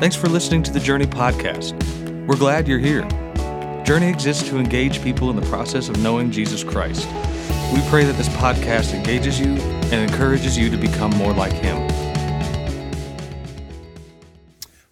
Thanks for listening to the Journey podcast. We're glad you're here. Journey exists to engage people in the process of knowing Jesus Christ. We pray that this podcast engages you and encourages you to become more like Him.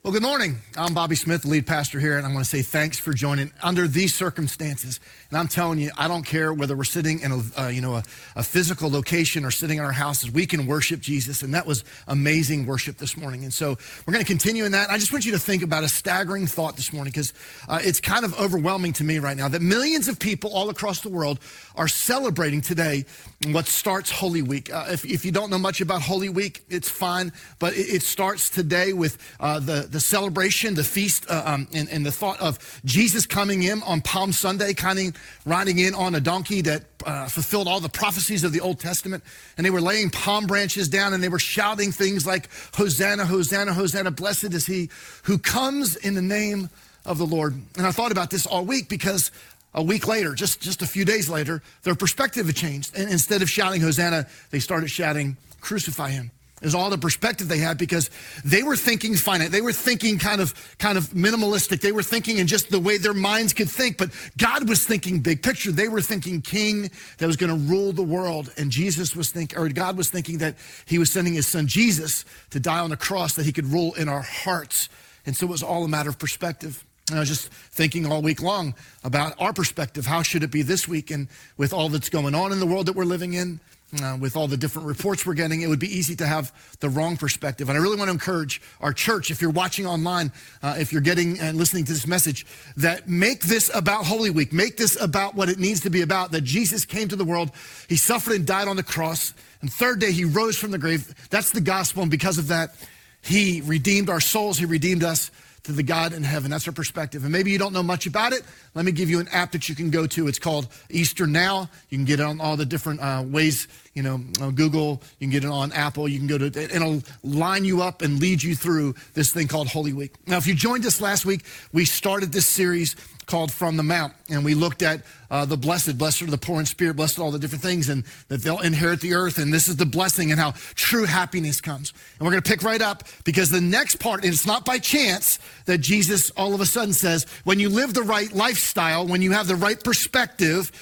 Well, good morning. I'm Bobby Smith, the lead pastor here, and I want to say thanks for joining under these circumstances. And I'm telling you, I don't care whether we're sitting in a, uh, you know, a, a, physical location or sitting in our houses, we can worship Jesus. And that was amazing worship this morning. And so we're going to continue in that. I just want you to think about a staggering thought this morning because uh, it's kind of overwhelming to me right now that millions of people all across the world are celebrating today what starts Holy Week. Uh, if, if, you don't know much about Holy Week, it's fine, but it, it starts today with uh, the, the celebration, the feast, uh, um, and, and, the thought of Jesus coming in on Palm Sunday, kind of riding in on a donkey that uh, fulfilled all the prophecies of the Old Testament. And they were laying palm branches down and they were shouting things like, Hosanna, Hosanna, Hosanna, blessed is he who comes in the name of the Lord. And I thought about this all week because a week later, just, just a few days later, their perspective had changed. And instead of shouting Hosanna, they started shouting, Crucify him is all the perspective they had because they were thinking finite. They were thinking kind of kind of minimalistic. They were thinking in just the way their minds could think. But God was thinking big picture. They were thinking king that was going to rule the world. And Jesus was thinking, or God was thinking that he was sending his son Jesus to die on the cross that he could rule in our hearts. And so it was all a matter of perspective. And I was just thinking all week long about our perspective. How should it be this week? And with all that's going on in the world that we're living in, uh, with all the different reports we're getting, it would be easy to have the wrong perspective. And I really want to encourage our church, if you're watching online, uh, if you're getting and listening to this message, that make this about Holy Week. Make this about what it needs to be about that Jesus came to the world, he suffered and died on the cross, and third day he rose from the grave. That's the gospel. And because of that, he redeemed our souls, he redeemed us to the God in heaven. That's our perspective. And maybe you don't know much about it. Let me give you an app that you can go to. It's called Easter Now. You can get it on all the different uh, ways, you know, Google, you can get it on Apple. You can go to, and it'll line you up and lead you through this thing called Holy Week. Now, if you joined us last week, we started this series called From the Mount. And we looked at uh, the blessed, blessed are the poor in spirit, blessed are all the different things, and that they'll inherit the earth. And this is the blessing and how true happiness comes. And we're going to pick right up because the next part, and it's not by chance that Jesus all of a sudden says, when you live the right lifestyle, when you have the right perspective,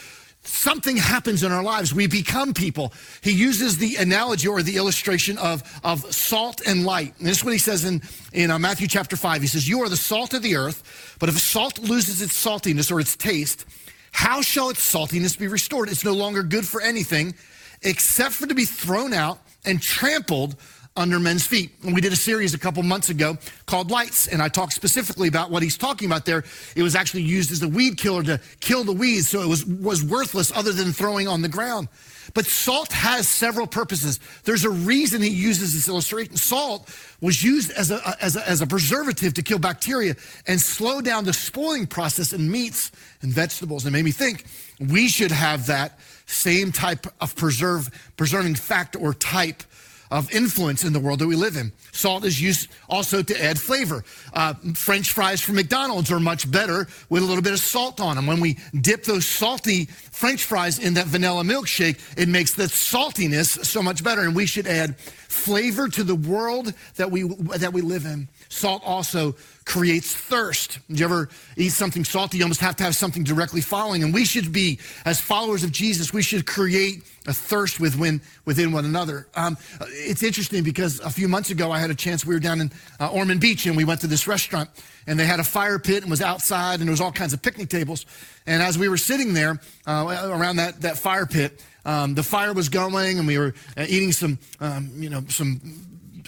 something happens in our lives. We become people. He uses the analogy or the illustration of, of salt and light. And this is what he says in, in uh, Matthew chapter 5. He says, You are the salt of the earth, but if salt loses its saltiness or its taste, how shall its saltiness be restored? It's no longer good for anything except for to be thrown out and trampled under men's feet. And we did a series a couple months ago called Lights, and I talked specifically about what he's talking about there. It was actually used as a weed killer to kill the weeds, so it was, was worthless other than throwing on the ground. But salt has several purposes. There's a reason he uses this illustration. Salt was used as a, as a, as a preservative to kill bacteria and slow down the spoiling process in meats and vegetables. And it made me think we should have that same type of preserve, preserving factor or type of influence in the world that we live in. Salt is used also to add flavor. Uh, French fries from McDonald's are much better with a little bit of salt on them. When we dip those salty French fries in that vanilla milkshake, it makes the saltiness so much better. And we should add flavor to the world that we that we live in. Salt also creates thirst. Did you ever eat something salty? You almost have to have something directly following. And we should be, as followers of Jesus, we should create a thirst within, within one another. Um, it's interesting because a few months ago I had a chance, we were down in uh, Ormond Beach and we went to this restaurant and they had a fire pit and was outside and there was all kinds of picnic tables. And as we were sitting there uh, around that, that fire pit, um, the fire was going and we were uh, eating some, um, you know, some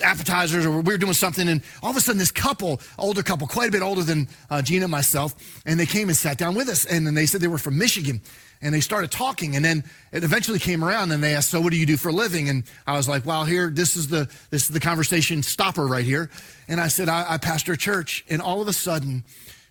appetizers or we were doing something and all of a sudden this couple older couple quite a bit older than uh, gina and myself and they came and sat down with us and then they said they were from michigan and they started talking and then it eventually came around and they asked so what do you do for a living? And i was like well here this is the this is the conversation stopper right here. And i said i, I pastor a church. And all of a sudden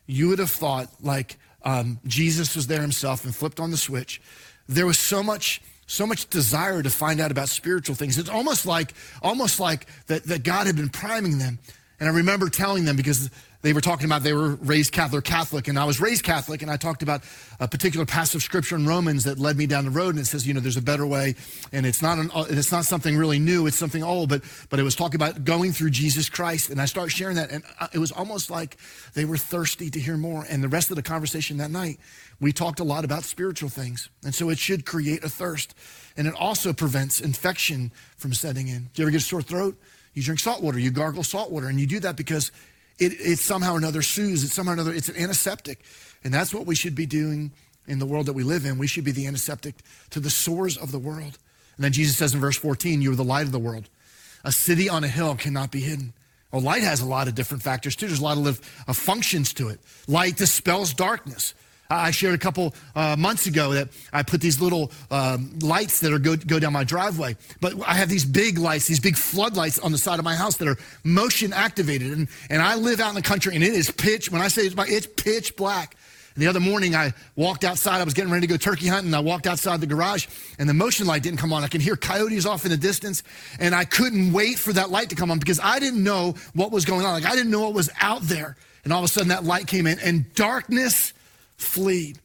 you would have thought like um, jesus was there himself and flipped on the switch. There was so much so much desire to find out about spiritual things. It's almost like, almost like that, that God had been priming them. And I remember telling them because they were talking about they were raised Catholic, Catholic, and I was raised Catholic, and I talked about a particular passage of scripture in Romans that led me down the road, and it says, you know, there's a better way, and it's not an, uh, it's not something really new, it's something old, but but it was talking about going through Jesus Christ, and I started sharing that, and it was almost like they were thirsty to hear more. And the rest of the conversation that night, we talked a lot about spiritual things, and so it should create a thirst, and it also prevents infection from setting in. Do you ever get a sore throat? You drink salt water, you gargle salt water, and you do that because it, it's somehow or another soothes, it's somehow or another, it's an antiseptic. And that's what we should be doing in the world that we live in. We should be the antiseptic to the sores of the world. And then Jesus says in verse 14, You are the light of the world. A city on a hill cannot be hidden. Well, light has a lot of different factors too. There's a lot of, of functions to it. Light dispels darkness. I shared a couple uh, months ago that I put these little um, lights that are go, go down my driveway. But I have these big lights, these big floodlights on the side of my house that are motion activated. And, and I live out in the country and it is pitch, when I say it's, it's pitch black. And the other morning I walked outside, I was getting ready to go turkey hunting. I walked outside the garage and the motion light didn't come on. I can hear coyotes off in the distance and I couldn't wait for that light to come on because I didn't know what was going on. Like I didn't know what was out there. And all of a sudden that light came in and darkness flee.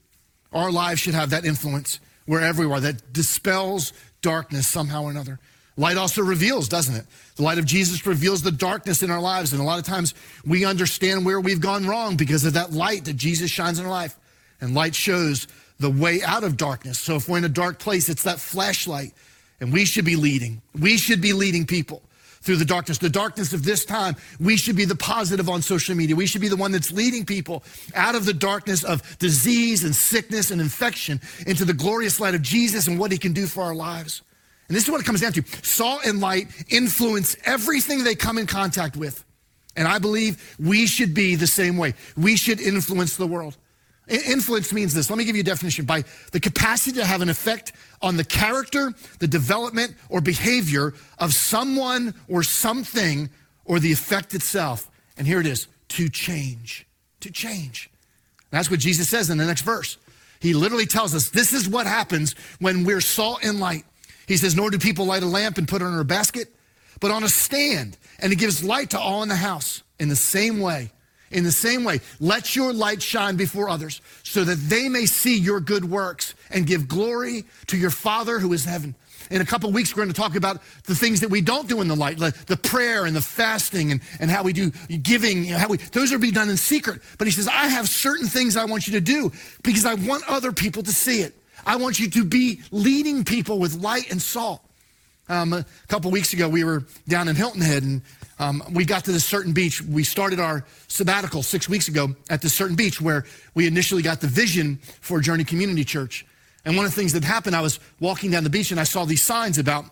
Our lives should have that influence wherever we are that dispels darkness somehow or another. Light also reveals, doesn't it? The light of Jesus reveals the darkness in our lives. And a lot of times we understand where we've gone wrong because of that light that Jesus shines in our life. And light shows the way out of darkness. So if we're in a dark place, it's that flashlight. And we should be leading. We should be leading people through the darkness. The darkness of this time, we should be the positive on social media. We should be the one that's leading people out of the darkness of disease and sickness and infection into the glorious light of Jesus and what he can do for our lives. And this is what it comes down to. Salt and light influence everything they come in contact with. And I believe we should be the same way. We should influence the world. Influence means this. Let me give you a definition. By the capacity to have an effect on the character, the development, or behavior of someone or something or the effect itself. And here it is to change. To change. That's what Jesus says in the next verse. He literally tells us this is what happens when we're salt and light. He says, Nor do people light a lamp and put it on a basket, but on a stand, and it gives light to all in the house. In the same way, in the same way, let your light shine before others so that they may see your good works and give glory to your Father who is in heaven. In a couple weeks, we're going to talk about the things that we don't do in the light, like the prayer and the fasting and, and how we do giving. How we, those are be done in secret. But he says, I have certain things I want you to do because I want other people to see it. I want you to be leading people with light and salt. Um, a couple weeks ago, we were down in Hilton Head and um, we got to this certain beach. We started our sabbatical six weeks ago at this certain beach where we initially got the vision for Journey Community Church. And one of the things that happened, I was walking down the beach and I saw these signs about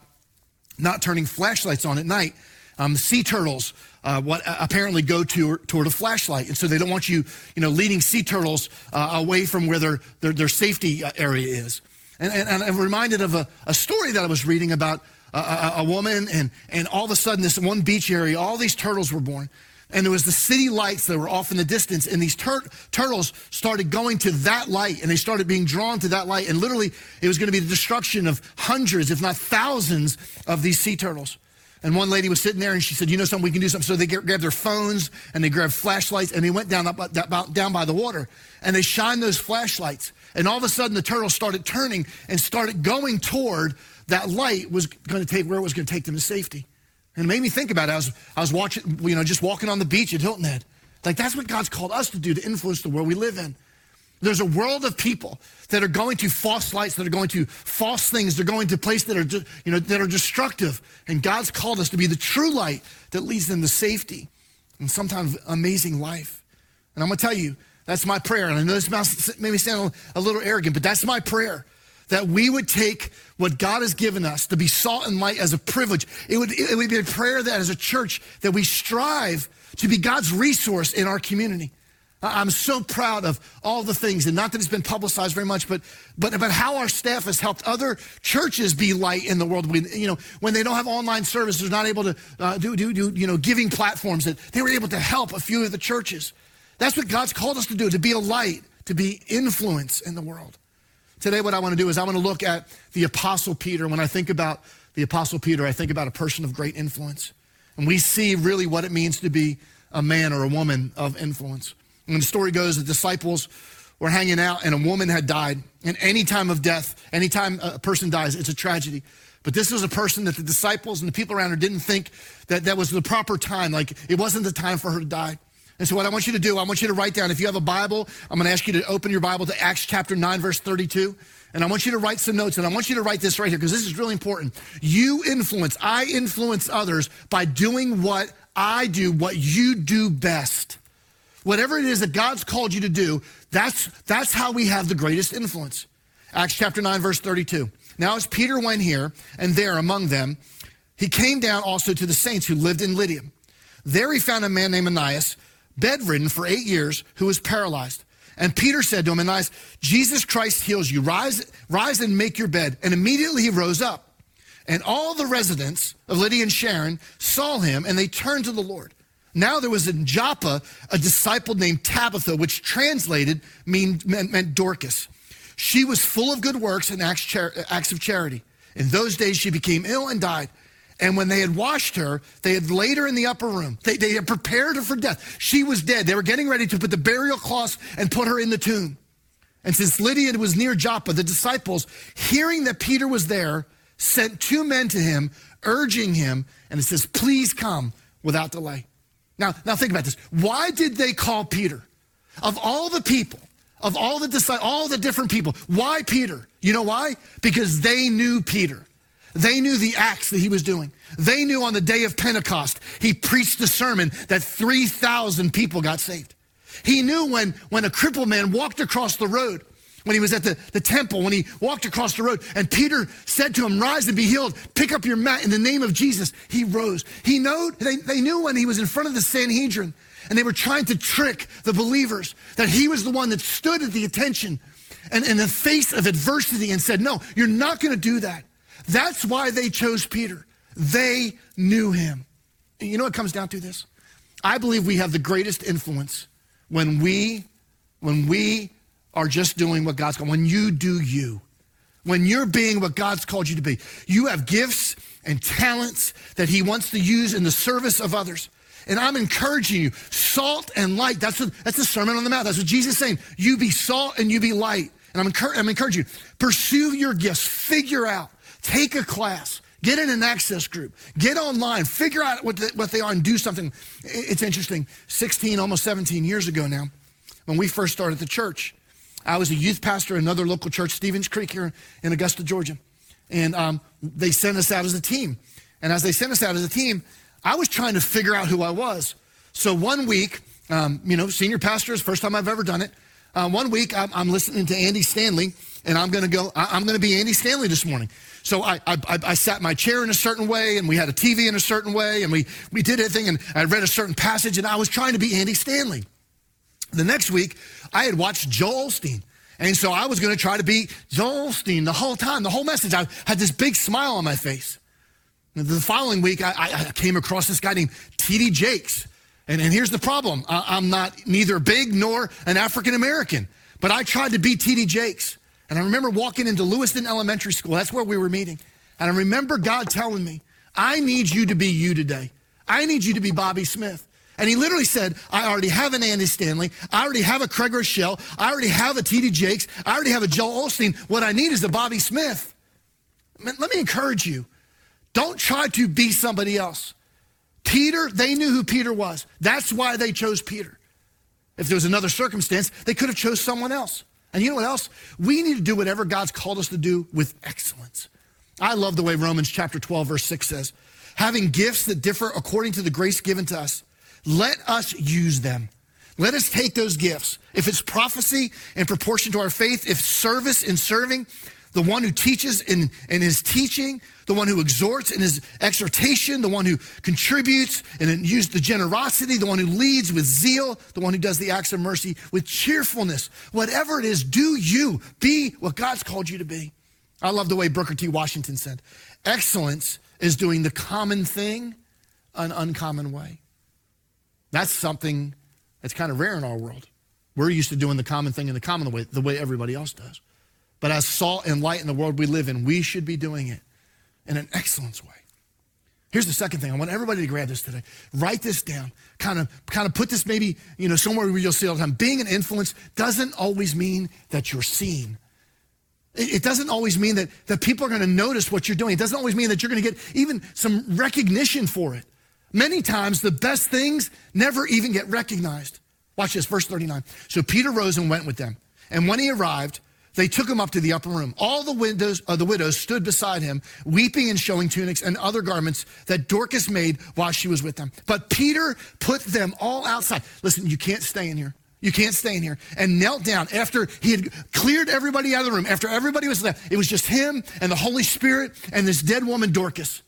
not turning flashlights on at night. Um, sea turtles, uh, what uh, apparently go to, toward a flashlight, and so they don't want you, you know, leading sea turtles uh, away from where their their, their safety uh, area is. And, and, and, I'm reminded of a, a story that I was reading about a, a, a woman, and, and all of a sudden, this one beach area, all these turtles were born. And there was the city lights that were off in the distance, and these tur- turtles started going to that light, and they started being drawn to that light. And literally, it was going to be the destruction of hundreds, if not thousands, of these sea turtles. And one lady was sitting there and she said, You know something, we can do something. So they get, grabbed their phones and they grabbed flashlights and they went down, up, down by the water and they shined those flashlights. And all of a sudden, the turtles started turning and started going toward that light was going to take where it was going to take them to safety. And it made me think about it. I was, I was watching, you know, just walking on the beach at Hilton Head. Like that's what God's called us to do to influence the world we live in. There's a world of people that are going to false lights, that are going to false things, they're going to places that are, you know, that are destructive. And God's called us to be the true light that leads them to safety and sometimes amazing life. And I'm going to tell you, that's my prayer. And I know this may sound a little arrogant, but that's my prayer that we would take what God has given us to be salt and light as a privilege. It would, it would be a prayer that as a church that we strive to be God's resource in our community. I'm so proud of all the things, and not that it's been publicized very much, but but about how our staff has helped other churches be light in the world. We, you know, when they don't have online services, they're not able to uh, do, do do you know giving platforms, that they were able to help a few of the churches. That's what God's called us to do: to be a light, to be influence in the world. Today, what I want to do is I want to look at the Apostle Peter. When I think about the Apostle Peter, I think about a person of great influence. And we see really what it means to be a man or a woman of influence. And the story goes the disciples were hanging out and a woman had died. And any time of death, any time a person dies, it's a tragedy. But this was a person that the disciples and the people around her didn't think that that was the proper time. Like it wasn't the time for her to die. And so, what I want you to do, I want you to write down, if you have a Bible, I'm going to ask you to open your Bible to Acts chapter 9, verse 32. And I want you to write some notes, and I want you to write this right here because this is really important. You influence, I influence others by doing what I do, what you do best. Whatever it is that God's called you to do, that's, that's how we have the greatest influence. Acts chapter 9, verse 32. Now, as Peter went here and there among them, he came down also to the saints who lived in Lydia. There he found a man named Aeneas bedridden for eight years, who was paralyzed. And Peter said to him, Aeneas, Jesus Christ heals you. Rise, rise and make your bed. And immediately he rose up. And all the residents of Lydda and Sharon saw him, and they turned to the Lord. Now there was in Joppa a disciple named Tabitha, which translated mean, meant, meant Dorcas. She was full of good works and acts, char- acts of charity. In those days she became ill and died. And when they had washed her, they had laid her in the upper room. They, they had prepared her for death. She was dead. They were getting ready to put the burial cloths and put her in the tomb. And since Lydia was near Joppa, the disciples, hearing that Peter was there, sent two men to him, urging him, and it says, Please come without delay. Now, now think about this. Why did they call Peter? Of all the people, of all the all the different people, why Peter? You know why? Because they knew Peter. They knew the acts that he was doing. They knew on the day of Pentecost, he preached a sermon that 3,000 people got saved. He knew when, when a crippled man walked across the road, when he was at the, the temple, when he walked across the road, and Peter said to him, Rise and be healed, pick up your mat in the name of Jesus. He rose. He knew, they, they knew when he was in front of the Sanhedrin and they were trying to trick the believers that he was the one that stood at the attention and in the face of adversity and said, No, you're not going to do that. That's why they chose Peter. They knew him. You know what comes down to this? I believe we have the greatest influence when we when we are just doing what God's called. When you do you. When you're being what God's called you to be. You have gifts and talents that he wants to use in the service of others. And I'm encouraging you, salt and light. That's what, that's the Sermon on the Mount. That's what Jesus is saying. You be salt and you be light. And I'm, I'm encouraging you, pursue your gifts, figure out Take a class. Get in an access group. Get online. Figure out what, the, what they are and do something. It's interesting. 16, almost 17 years ago now, when we first started the church, I was a youth pastor at another local church, Stevens Creek, here in Augusta, Georgia. And um, they sent us out as a team. And as they sent us out as a team, I was trying to figure out who I was. So one week, um, you know, senior pastor is first time I've ever done it. Uh, one week, I'm, I'm listening to Andy Stanley, and I'm going to go. I, I'm going to be Andy Stanley this morning. So I, I, I, sat my chair in a certain way, and we had a TV in a certain way, and we, we did everything, and I read a certain passage, and I was trying to be Andy Stanley. The next week, I had watched Joel Osteen. And so I was going to try to be Joel Osteen the whole time, the whole message. I had this big smile on my face. The following week, I, I came across this guy named T.D. Jakes. And, and here's the problem I'm not neither big nor an African American, but I tried to be T.D. Jakes. And I remember walking into Lewiston Elementary School. That's where we were meeting. And I remember God telling me, I need you to be you today. I need you to be Bobby Smith. And he literally said, I already have an Andy Stanley. I already have a Craig Groeschel. I already have a T.D. Jakes. I already have a Joel Osteen. What I need is a Bobby Smith. Let me encourage you. Don't try to be somebody else. Peter, they knew who Peter was. That's why they chose Peter. If there was another circumstance, they could have chose someone else. And you know what else? We need to do whatever God's called us to do with excellence. I love the way Romans chapter 12, verse 6 says, having gifts that differ according to the grace given to us, let us use them. Let us take those gifts. If it's prophecy in proportion to our faith, if service in serving, the one who teaches in, in his teaching, the one who exhorts in his exhortation, the one who contributes and uses the generosity, the one who leads with zeal, the one who does the acts of mercy with cheerfulness. Whatever it is, do you be what God's called you to be. I love the way Booker T. Washington said excellence is doing the common thing an uncommon way. That's something that's kind of rare in our world. We're used to doing the common thing in the common way, the way everybody else does. But as salt and light in the world we live in, we should be doing it in an excellence way. Here's the second thing. I want everybody to grab this today. Write this down. Kind of, kind of put this maybe, you know, somewhere where you'll see all the time. Being an influence doesn't always mean that you're seen. It doesn't always mean that, that people are going to notice what you're doing. It doesn't always mean that you're going to get even some recognition for it. Many times, the best things never even get recognized. Watch this, verse 39. So Peter rose and went with them. And when he arrived, they took him up to the upper room. All the windows uh, the widows stood beside him, weeping and showing tunics and other garments that Dorcas made while she was with them. But Peter put them all outside. Listen, you can't stay in here. You can't stay in here. And knelt down after he had cleared everybody out of the room, after everybody was left. It was just him and the Holy Spirit and this dead woman, Dorcas.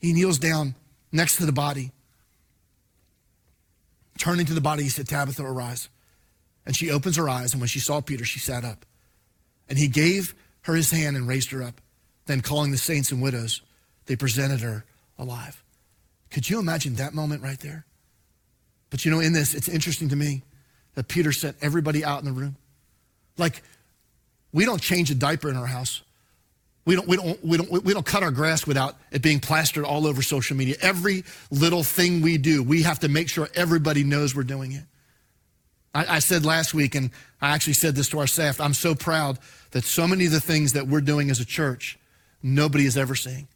He kneels down next to the body. Turning to the body, he said, Tabitha, arise. And she opens her eyes, and when she saw Peter, she sat up. And he gave her his hand and raised her up. Then, calling the saints and widows, they presented her alive. Could you imagine that moment right there? But you know, in this, it's interesting to me that Peter sent everybody out in the room. Like, we don't change a diaper in our house. We don't, we, don't, we, don't, we don't cut our grass without it being plastered all over social media. Every little thing we do, we have to make sure everybody knows we're doing it. I, I said last week, and I actually said this to our staff I'm so proud that so many of the things that we're doing as a church, nobody is ever seeing.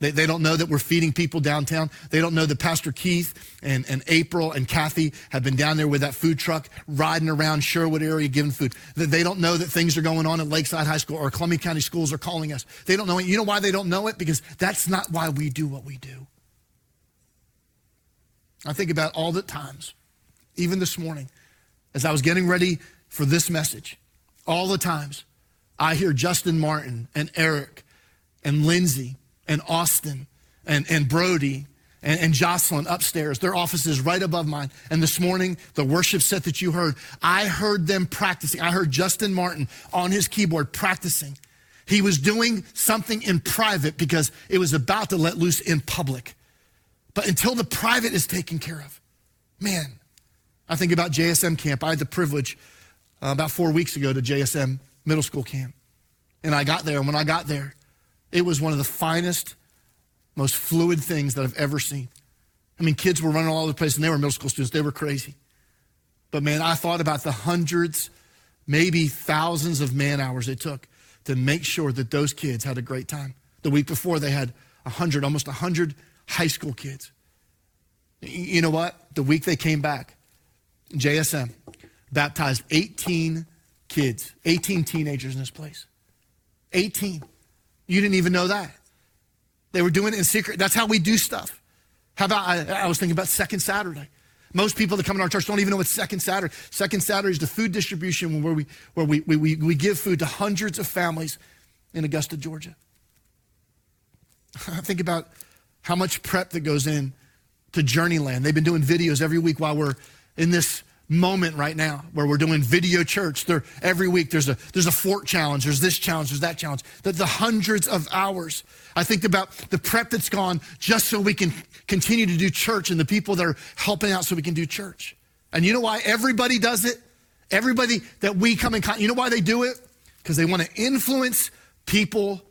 They, they don't know that we're feeding people downtown. They don't know that Pastor Keith and, and April and Kathy have been down there with that food truck riding around Sherwood area giving food. That they don't know that things are going on at Lakeside High School or Columbia County schools are calling us. They don't know it. You know why they don't know it? Because that's not why we do what we do. I think about all the times, even this morning, as I was getting ready for this message, all the times I hear Justin Martin and Eric and Lindsay and Austin and, and Brody and, and, Jocelyn upstairs, their offices right above mine. And this morning, the worship set that you heard, I heard them practicing. I heard Justin Martin on his keyboard practicing. He was doing something in private because it was about to let loose in public. But until the private is taken care of, man, I think about JSM camp. I had the privilege uh, about four weeks ago to JSM middle school camp. And I got there, and when I got there, it was one of the finest, most fluid things that I've ever seen. I mean, kids were running all over the place, and they were middle school students. They were crazy. But man, I thought about the hundreds, maybe thousands of man hours it took to make sure that those kids had a great time. The week before, they had 100, almost 100 high school kids. You know what? The week they came back, JSM baptized 18 kids, 18 teenagers in this place. 18. You didn't even know that. They were doing it in secret. That's how we do stuff. How about, I, I was thinking about Second Saturday. Most people that come in our church don't even know what Second Saturday. Second Saturday is the food distribution where we where we, we, we, we give food to hundreds of families in Augusta, Georgia. Think about how much prep that goes in to Journeyland. They've been doing videos every week while we're in this moment right now where we're doing video church. There, every week there's a, there's a fort challenge, there's this challenge, there's that challenge. The, the hundreds of hours. I think about the prep that's gone just so we can continue to do church and the people that are helping out so we can do church. And you know why everybody does it? Everybody that we come in contact, you know why they do it? Because they want to influence people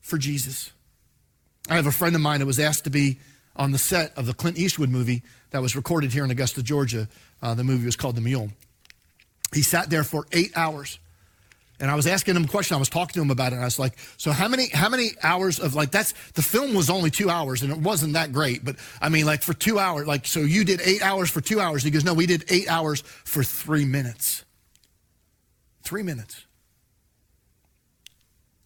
for Jesus. I have a friend of mine that was asked to be on the set of the Clint Eastwood movie that was recorded here in Augusta, Georgia. Uh, the movie was called The Mule. He sat there for eight hours. And I was asking him a question. I was talking to him about it. And I was like, so how many, how many hours of like, that's, the film was only two hours and it wasn't that great. But I mean, like for two hours, like, so you did eight hours for two hours. He goes, no, we did eight hours for three minutes. Three minutes.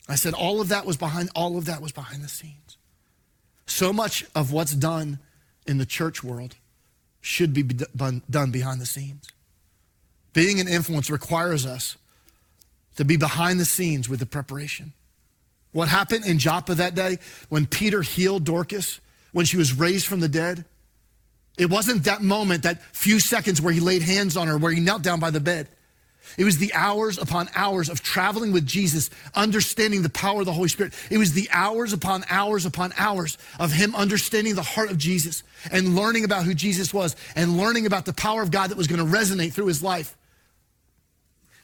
I said, all of that was behind, all of that was behind the scenes. So much of what's done in the church world should be done behind the scenes. Being an influence requires us to be behind the scenes with the preparation. What happened in Joppa that day when Peter healed Dorcas, when she was raised from the dead? It wasn't that moment, that few seconds where he laid hands on her, where he knelt down by the bed. It was the hours upon hours of traveling with Jesus, understanding the power of the Holy Spirit. It was the hours upon hours upon hours of him understanding the heart of Jesus and learning about who Jesus was and learning about the power of God that was going to resonate through his life.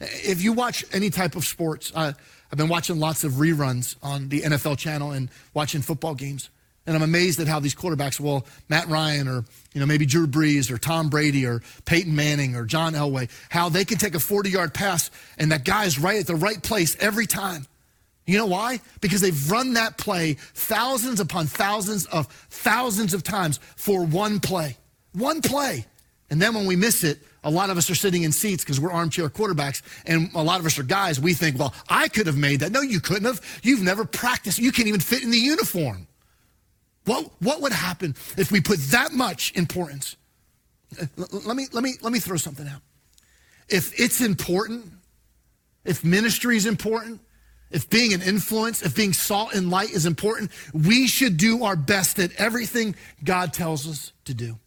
If you watch any type of sports, uh, I've been watching lots of reruns on the NFL channel and watching football games. And I'm amazed at how these quarterbacks, well, Matt Ryan or, you know, maybe Drew Brees or Tom Brady or Peyton Manning or John Elway, how they can take a 40 yard pass and that guy is right at the right place every time. You know why? Because they've run that play thousands upon thousands of thousands of times for one play. One play. And then when we miss it, a lot of us are sitting in seats because we're armchair quarterbacks, and a lot of us are guys. We think, well, I could have made that. No, you couldn't have. You've never practiced. You can't even fit in the uniform. What, what would happen if we put that much importance? Let me, let, me, let me throw something out. If it's important, if ministry is important, if being an influence, if being salt and light is important, we should do our best at everything God tells us to do.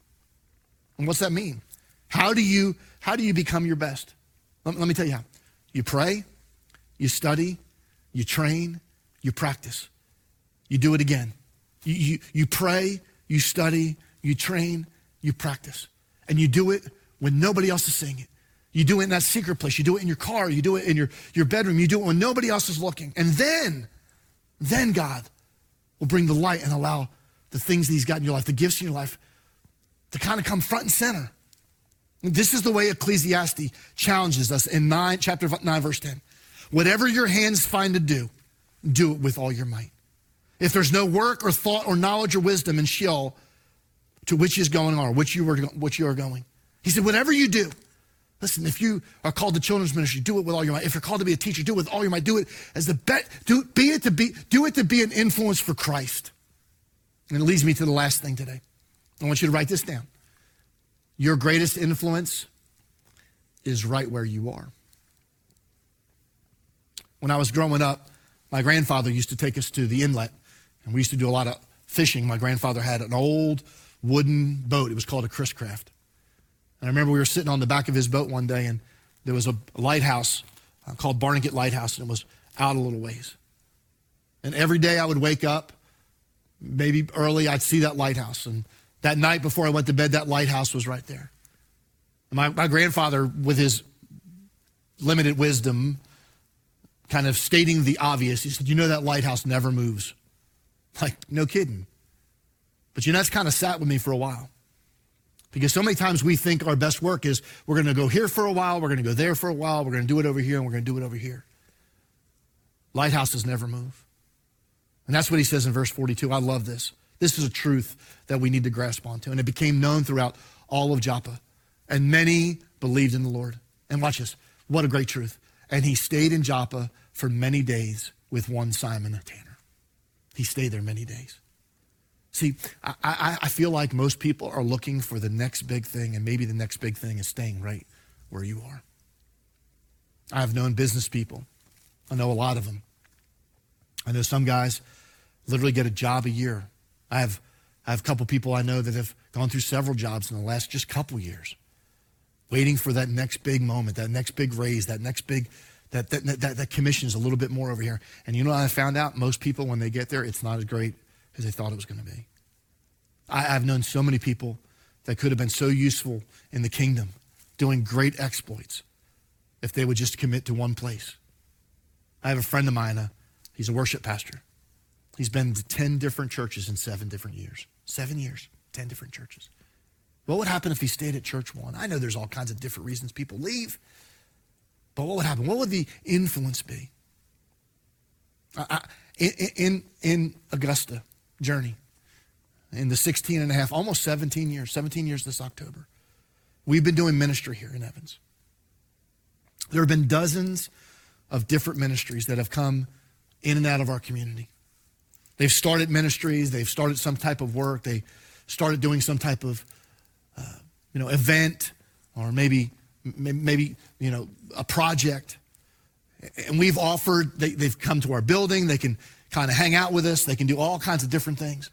And what's that mean? How do you, how do you become your best? Let, let me tell you how. You pray, you study, you train, you practice. You do it again. You, you, you pray, you study, you train, you practice. And you do it when nobody else is seeing it. You do it in that secret place. You do it in your car. You do it in your, your bedroom. You do it when nobody else is looking. And then, then God will bring the light and allow the things that He's got in your life, the gifts in your life, to kind of come front and center. This is the way Ecclesiastes challenges us in 9, chapter 9, verse 10. Whatever your hands find to do, do it with all your might. If there's no work or thought or knowledge or wisdom in Sheol, to which is going on, which you are, which you are going. He said, whatever you do, listen, if you are called to children's ministry, do it with all your might. If you're called to be a teacher, do it with all your might. Do it as the bet, do, be it to be, do it to be an influence for Christ. And it leads me to the last thing today. I want you to write this down. Your greatest influence is right where you are. When I was growing up, my grandfather used to take us to the inlet, and we used to do a lot of fishing. My grandfather had an old wooden boat. It was called a Chris Craft. And I remember we were sitting on the back of his boat one day, and there was a lighthouse uh, called Barnegat Lighthouse, and it was out a little ways. And every day I would wake up, maybe early, I'd see that lighthouse. And that night before I went to bed, that lighthouse was right there. My, my grandfather, with his limited wisdom, kind of stating the obvious, he said, You know, that lighthouse never moves. Like, no kidding. But you know, that's kind of sat with me for a while. Because so many times we think our best work is we're going to go here for a while, we're going to go there for a while, we're going to do it over here, and we're going to do it over here. Lighthouses never move. And that's what he says in verse 42. I love this. This is a truth that we need to grasp onto. And it became known throughout all of Joppa. And many believed in the Lord. And watch this. What a great truth. And he stayed in Joppa for many days with one Simon a tanner. He stayed there many days. See, I, I, I, feel like most people are looking for the next big thing, and maybe the next big thing is staying right where you are. I've known business people. I know a lot of them. I know some guys literally get a job a year. I have, I have a couple people I know that have gone through several jobs in the last just couple years, waiting for that next big moment, that next big raise, that next big, that, that, that, that commission is a little bit more over here. And you know what I found out? Most people, when they get there, it's not as great as they thought it was going to be. I, I've known so many people that could have been so useful in the kingdom, doing great exploits, if they would just commit to one place. I have a friend of mine, uh, he's a worship pastor. He's been to 10 different churches in seven different years. Seven years, 10 different churches. What would happen if he stayed at church one? I know there's all kinds of different reasons people leave, but what would happen? What would the influence be? In, in, in Augusta journey, in the 16 and a half, almost 17 years, 17 years this October, we've been doing ministry here in Evans. There have been dozens of different ministries that have come in and out of our community. They've started ministries, they've started some type of work, they started doing some type of uh, you know event or maybe maybe you know a project. And we've offered they, they've come to our building, they can kind of hang out with us, they can do all kinds of different things.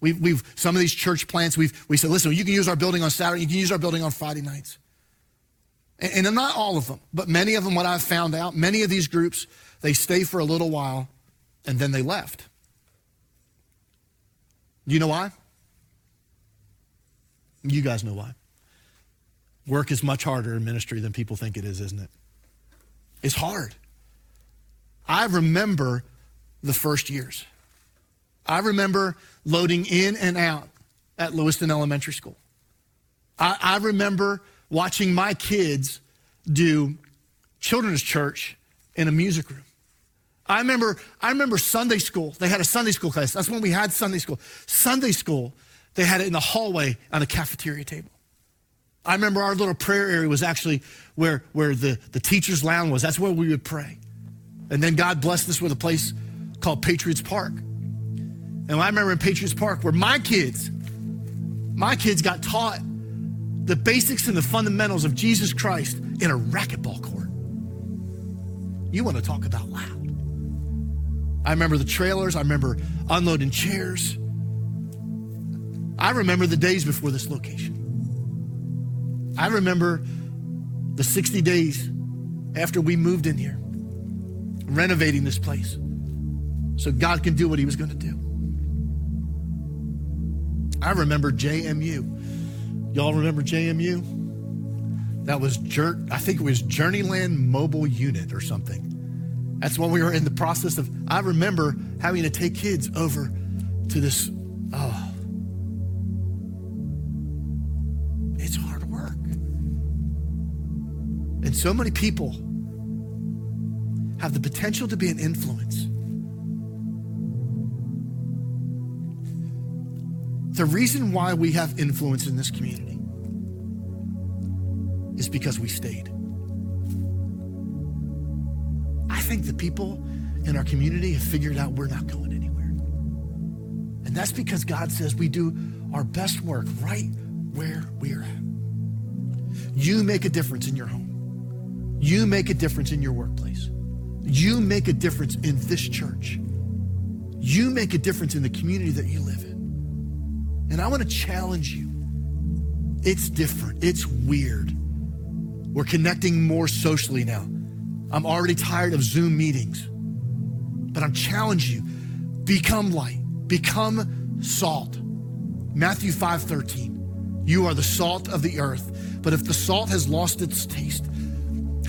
We've, we've some of these church plants, we've we said, listen, you can use our building on Saturday, you can use our building on Friday nights. And, and not all of them, but many of them, what I've found out, many of these groups, they stay for a little while and then they left. You know why? You guys know why. Work is much harder in ministry than people think it is, isn't it? It's hard. I remember the first years. I remember loading in and out at Lewiston Elementary School. I, I remember watching my kids do children's church in a music room. I remember, I remember Sunday school. They had a Sunday school class. That's when we had Sunday school. Sunday school, they had it in the hallway on a cafeteria table. I remember our little prayer area was actually where, where the, the teacher's lounge was. That's where we would pray. And then God blessed us with a place called Patriots Park. And I remember in Patriots Park where my kids, my kids got taught the basics and the fundamentals of Jesus Christ in a racquetball court. You want to talk about loud. I remember the trailers. I remember unloading chairs. I remember the days before this location. I remember the 60 days after we moved in here, renovating this place so God can do what He was going to do. I remember JMU. Y'all remember JMU? That was, I think it was Journeyland Mobile Unit or something. That's when we were in the process of, I remember having to take kids over to this, oh, so many people have the potential to be an influence. The reason why we have influence in this community is because we stayed. I think the people in our community have figured out we're not going anywhere. And that's because God says we do our best work right where we're at. You make a difference in your home. You make a difference in your workplace. You make a difference in this church. You make a difference in the community that you live in. And I want to challenge you. It's different. It's weird. We're connecting more socially now. I'm already tired of Zoom meetings. But I'm challenging you become light, become salt. Matthew 5 13. You are the salt of the earth. But if the salt has lost its taste,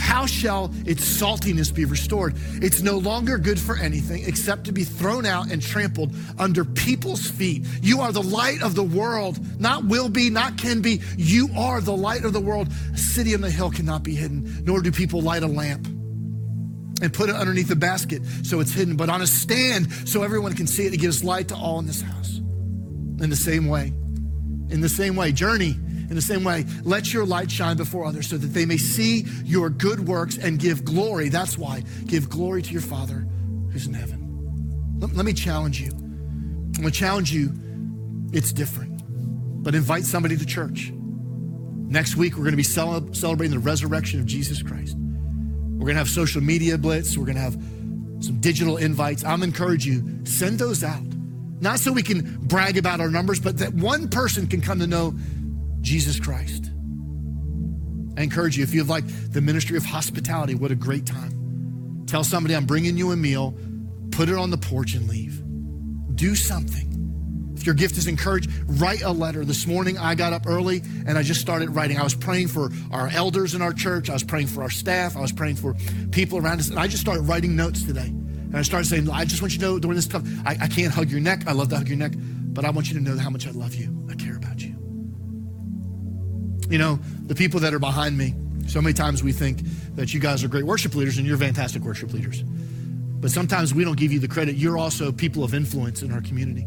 how shall its saltiness be restored? It's no longer good for anything except to be thrown out and trampled under people's feet. You are the light of the world, not will be, not can be. You are the light of the world. A city on the hill cannot be hidden, nor do people light a lamp and put it underneath a basket so it's hidden, but on a stand so everyone can see it. It gives light to all in this house. In the same way, in the same way, journey in the same way, let your light shine before others so that they may see your good works and give glory. That's why. Give glory to your Father who's in heaven. Let, let me challenge you. I'm going to challenge you. It's different, but invite somebody to church. Next week, we're going to be cel- celebrating the resurrection of Jesus Christ. We're going to have social media blitz. We're going to have some digital invites. I'm encourage you, send those out. Not so we can brag about our numbers, but that one person can come to know Jesus Christ. I encourage you, if you have like the ministry of hospitality, what a great time. Tell somebody, I'm bringing you a meal, put it on the porch and leave. Do something. If your gift is encouraged, write a letter. This morning I got up early and I just started writing. I was praying for our elders in our church, I was praying for our staff, I was praying for people around us, and I just started writing notes today. And I started saying, I just want you to know during this time, I, I can't hug your neck. I love to hug your neck, but I want you to know how much I love you. You know, the people that are behind me, so many times we think that you guys are great worship leaders and you're fantastic worship leaders. But sometimes we don't give you the credit. You're also people of influence in our community.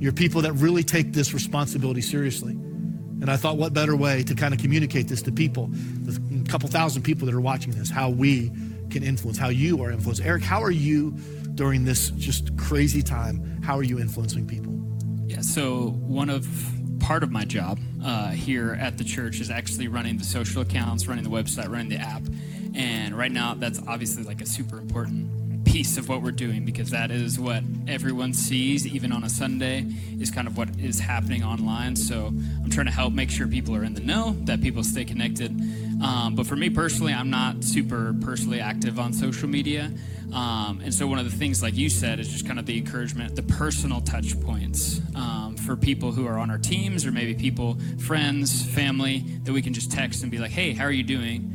You're people that really take this responsibility seriously. And I thought, what better way to kind of communicate this to people, the couple thousand people that are watching this, how we can influence, how you are influenced. Eric, how are you during this just crazy time? How are you influencing people? Yeah, so one of part of my job uh, here at the church is actually running the social accounts, running the website, running the app. And right now, that's obviously like a super important piece of what we're doing because that is what everyone sees, even on a Sunday, is kind of what is happening online. So I'm trying to help make sure people are in the know, that people stay connected. Um, but for me personally, I'm not super personally active on social media. Um, and so one of the things, like you said, is just kind of the encouragement, the personal touch points um, for people who are on our teams or maybe people, friends, family, that we can just text and be like, hey, how are you doing?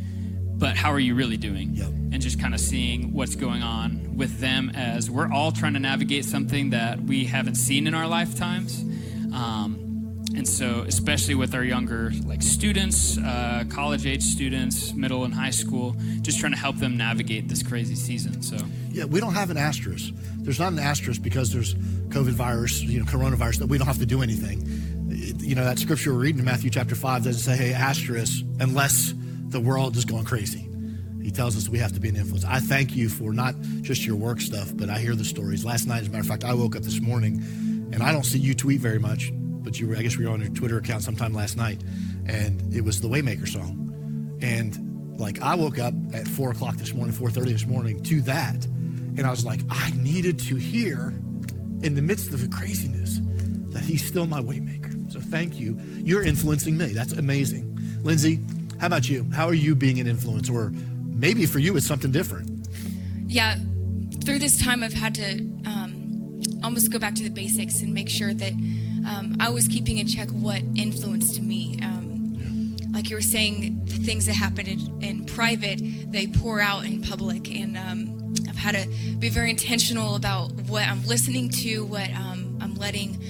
but how are you really doing? Yep. And just kind of seeing what's going on with them as we're all trying to navigate something that we haven't seen in our lifetimes. Um, and so, especially with our younger like students, uh, college age students, middle and high school, just trying to help them navigate this crazy season. So Yeah, we don't have an asterisk. There's not an asterisk because there's COVID virus, you know, coronavirus, that we don't have to do anything. You know, that scripture we're reading in Matthew chapter 5 doesn't say, hey, asterisk, unless the world is going crazy. He tells us we have to be an influence. I thank you for not just your work stuff, but I hear the stories. Last night, as a matter of fact, I woke up this morning and I don't see you tweet very much, but you were, I guess we were on your Twitter account sometime last night, and it was the Waymaker song. And like I woke up at four o'clock this morning, four thirty this morning to that, and I was like, I needed to hear in the midst of the craziness that He's still my waymaker. So thank you. You're influencing me. That's amazing, Lindsay. How about you? How are you being an influence, or maybe for you it's something different? yeah, through this time, I've had to um, almost go back to the basics and make sure that um, I was keeping in check what influenced me. Um, like you were saying, the things that happen in, in private, they pour out in public. And um, I've had to be very intentional about what I'm listening to, what um, I'm letting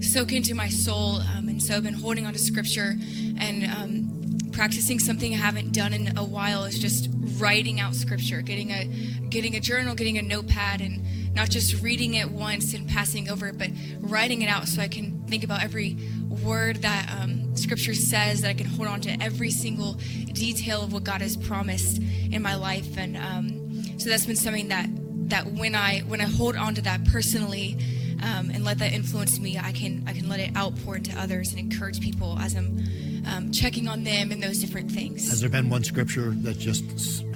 soak into my soul. Um, and so I've been holding on to scripture and um, practicing something I haven't done in a while is just writing out scripture, getting a getting a journal, getting a notepad, and not just reading it once and passing over it, but writing it out so I can think about every word that um, scripture says, that I can hold on to every single detail of what God has promised in my life, and um, so that's been something that that when I when I hold on to that personally. Um, and let that influence me. I can I can let it outpour into others and encourage people as I'm um, checking on them and those different things. Has there been one scripture that just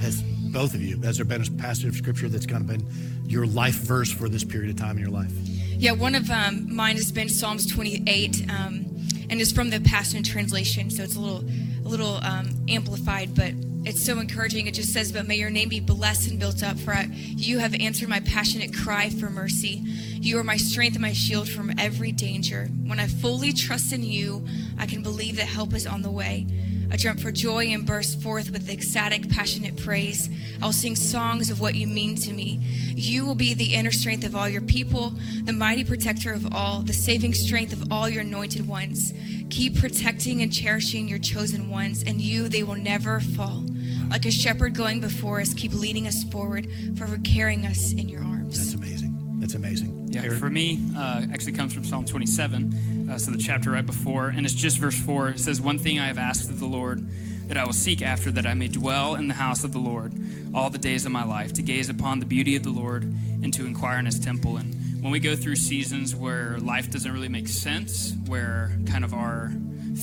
has both of you? Has there been a passage of scripture that's kind of been your life verse for this period of time in your life? Yeah, one of um, mine has been Psalms 28, um, and it's from the Passion Translation, so it's a little, a little um, amplified, but it's so encouraging. It just says, "But may your name be blessed and built up, for I, you have answered my passionate cry for mercy. You are my strength and my shield from every danger. When I fully trust in you, I can believe that help is on the way." I jump for joy and burst forth with ecstatic, passionate praise. I'll sing songs of what you mean to me. You will be the inner strength of all your people, the mighty protector of all, the saving strength of all your anointed ones. Keep protecting and cherishing your chosen ones, and you, they will never fall. Like a shepherd going before us, keep leading us forward, forever carrying us in your arms. That's amazing. That's amazing. Yeah, Aaron? for me, uh, actually comes from Psalm 27, uh, so the chapter right before, and it's just verse 4. It says, One thing I have asked of the Lord, that I will seek after, that I may dwell in the house of the Lord all the days of my life, to gaze upon the beauty of the Lord and to inquire in his temple. And when we go through seasons where life doesn't really make sense, where kind of our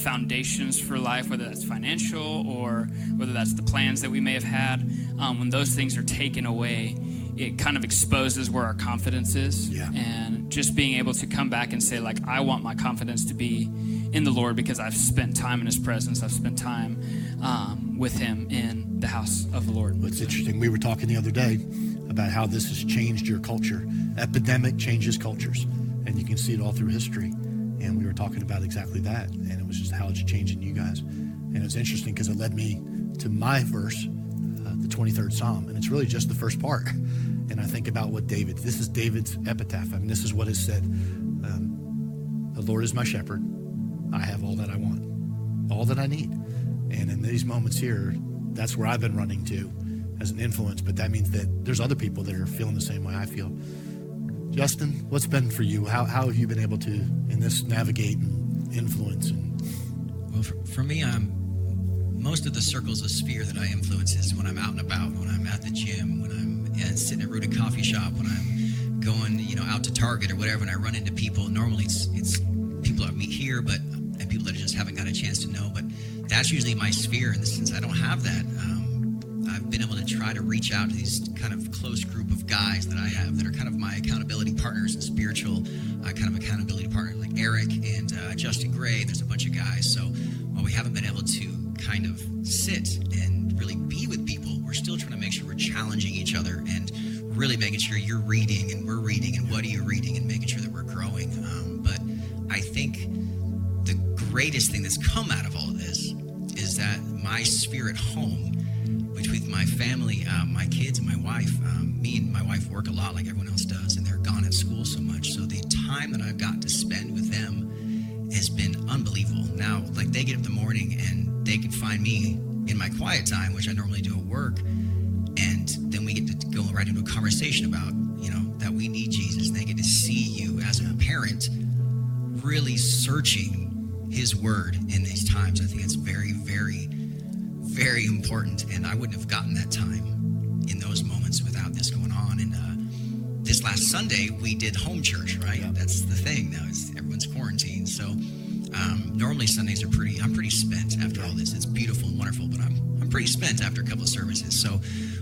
foundations for life, whether that's financial or whether that's the plans that we may have had, um, when those things are taken away, it kind of exposes where our confidence is. Yeah. And just being able to come back and say, like, I want my confidence to be in the Lord because I've spent time in His presence. I've spent time um, with Him in the house of the Lord. It's interesting. We were talking the other day about how this has changed your culture. Epidemic changes cultures, and you can see it all through history. And we were talking about exactly that, and it was just how it's changing you guys. And it's interesting because it led me to my verse, 23rd Psalm, and it's really just the first part. And I think about what David. This is David's epitaph. I mean, this is what is said. Um, the Lord is my shepherd. I have all that I want, all that I need. And in these moments here, that's where I've been running to as an influence. But that means that there's other people that are feeling the same way I feel. Justin, what's been for you? How, how have you been able to, in this, navigate and influence? And Well, for, for me, I'm most of the circles of sphere that I influence is when I'm out and about, when I'm at the gym, when I'm uh, sitting at Rooted Coffee Shop, when I'm going, you know, out to Target or whatever, and I run into people. Normally, it's it's people I meet here, but and people that I just haven't got a chance to know. But that's usually my sphere, and since I don't have that, um, I've been able to try to reach out to these kind of close group of guys that I have that are kind of my accountability partners and spiritual uh, kind of accountability partner, like Eric and uh, Justin Gray. There's a bunch of guys. So while we haven't been able to kind of sit and really be with people, we're still trying to make sure we're challenging each other and really making sure you're reading and we're reading and what are you reading and making sure that we're growing. Um, but I think the greatest thing that's come out of all of this is that my spirit home, which with my family, uh, my kids, and my wife. Um, me and my wife work a lot, like everyone else does, and they're gone at school so much. So the time that I've got to spend with them has been unbelievable. Now, like they get up in the morning and they can find me in my quiet time, which I normally do at work, and then we get to go right into a conversation about you know that we need Jesus. And they get to see you as a parent really searching His Word in these times. I think it's very, very, very important, and I wouldn't have gotten that time in those moments without this going on. And uh, this last Sunday we did home church, right? That's the thing now. Is everyone's quarantined, so um, normally Sundays are pretty. I'm pretty spent after all this. It's beautiful and wonderful, but I'm I'm pretty spent after a couple of services. So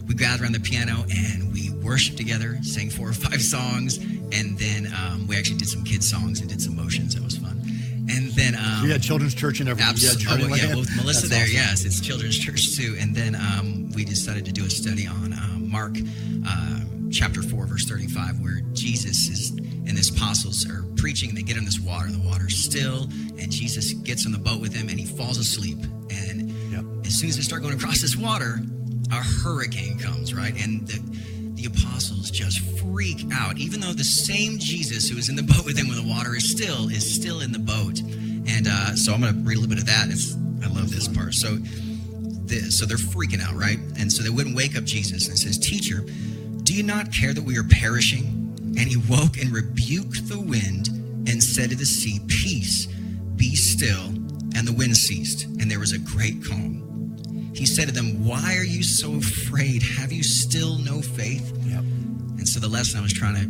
we gathered around the piano and we worshiped together, sang four or five songs, and then um, we actually did some kids songs and did some motions. That was fun. And then um, You had children's church and everything. Absolutely. Oh, yeah, with Melissa That's there, awesome. yes, it's children's church too. And then um, we decided to do a study on um, Mark uh, chapter 4, verse 35, where Jesus is and his apostles are preaching. And they get in this water, the water's still, and Jesus gets on the boat with him and he falls asleep. And Yep. as soon as they start going across this water, a hurricane comes, right? And the the apostles just freak out, even though the same Jesus who was in the boat with them when the water is still is still in the boat. And uh, so I'm going to read a little bit of that. It's, I love this part. So, the, so they're freaking out, right? And so they wouldn't wake up Jesus. And says, "Teacher, do you not care that we are perishing?" And he woke and rebuked the wind and said to the sea, "Peace, be still." And the wind ceased, and there was a great calm. He said to them, Why are you so afraid? Have you still no faith? Yep. And so the lesson I was trying to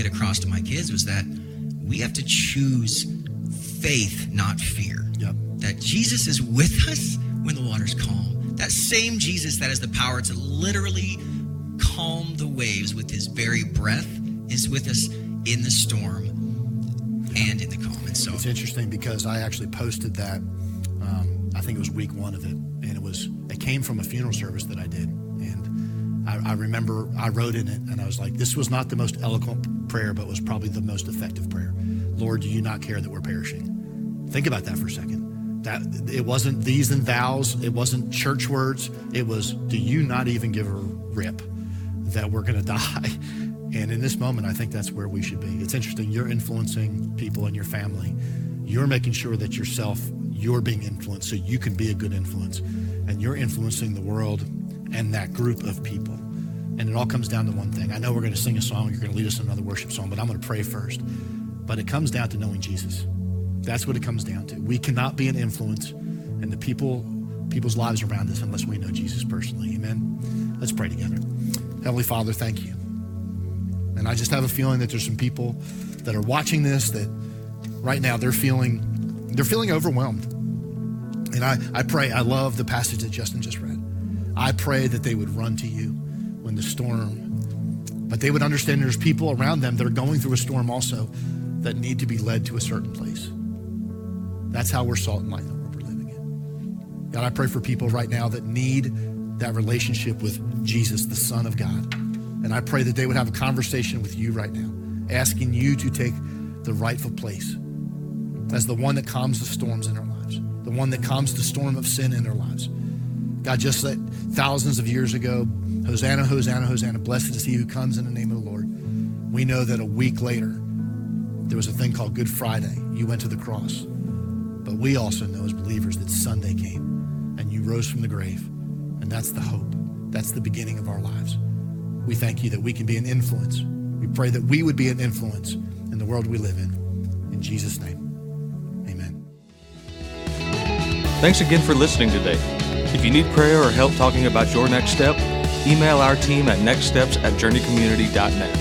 get across to my kids was that we have to choose faith, not fear. Yep. That Jesus is with us when the water's calm. That same Jesus that has the power to literally calm the waves with his very breath is with us in the storm and in the. And so It's interesting because I actually posted that. Um, I think it was week one of it, and it was it came from a funeral service that I did, and I, I remember I wrote in it, and I was like, "This was not the most eloquent prayer, but was probably the most effective prayer." Lord, do you not care that we're perishing? Think about that for a second. That it wasn't these and thous, it wasn't church words. It was, "Do you not even give a rip that we're going to die?" And in this moment, I think that's where we should be. It's interesting. You're influencing people in your family. You're making sure that yourself, you're being influenced so you can be a good influence. And you're influencing the world and that group of people. And it all comes down to one thing. I know we're going to sing a song. You're going to lead us in another worship song, but I'm going to pray first. But it comes down to knowing Jesus. That's what it comes down to. We cannot be an influence in the people, people's lives around us unless we know Jesus personally. Amen. Let's pray together. Heavenly Father, thank you. And I just have a feeling that there's some people that are watching this that right now they're feeling they're feeling overwhelmed. And I, I pray, I love the passage that Justin just read. I pray that they would run to you when the storm, but they would understand there's people around them that are going through a storm also that need to be led to a certain place. That's how we're salt and light in the world we're living in. God, I pray for people right now that need that relationship with Jesus, the Son of God. And I pray that they would have a conversation with you right now, asking you to take the rightful place as the one that calms the storms in our lives, the one that calms the storm of sin in our lives. God, just like thousands of years ago, Hosanna, Hosanna, Hosanna, blessed is he who comes in the name of the Lord. We know that a week later, there was a thing called Good Friday. You went to the cross. But we also know as believers that Sunday came and you rose from the grave. And that's the hope. That's the beginning of our lives. We thank you that we can be an influence. We pray that we would be an influence in the world we live in. In Jesus' name, amen. Thanks again for listening today. If you need prayer or help talking about your next step, email our team at nextsteps at journeycommunity.net.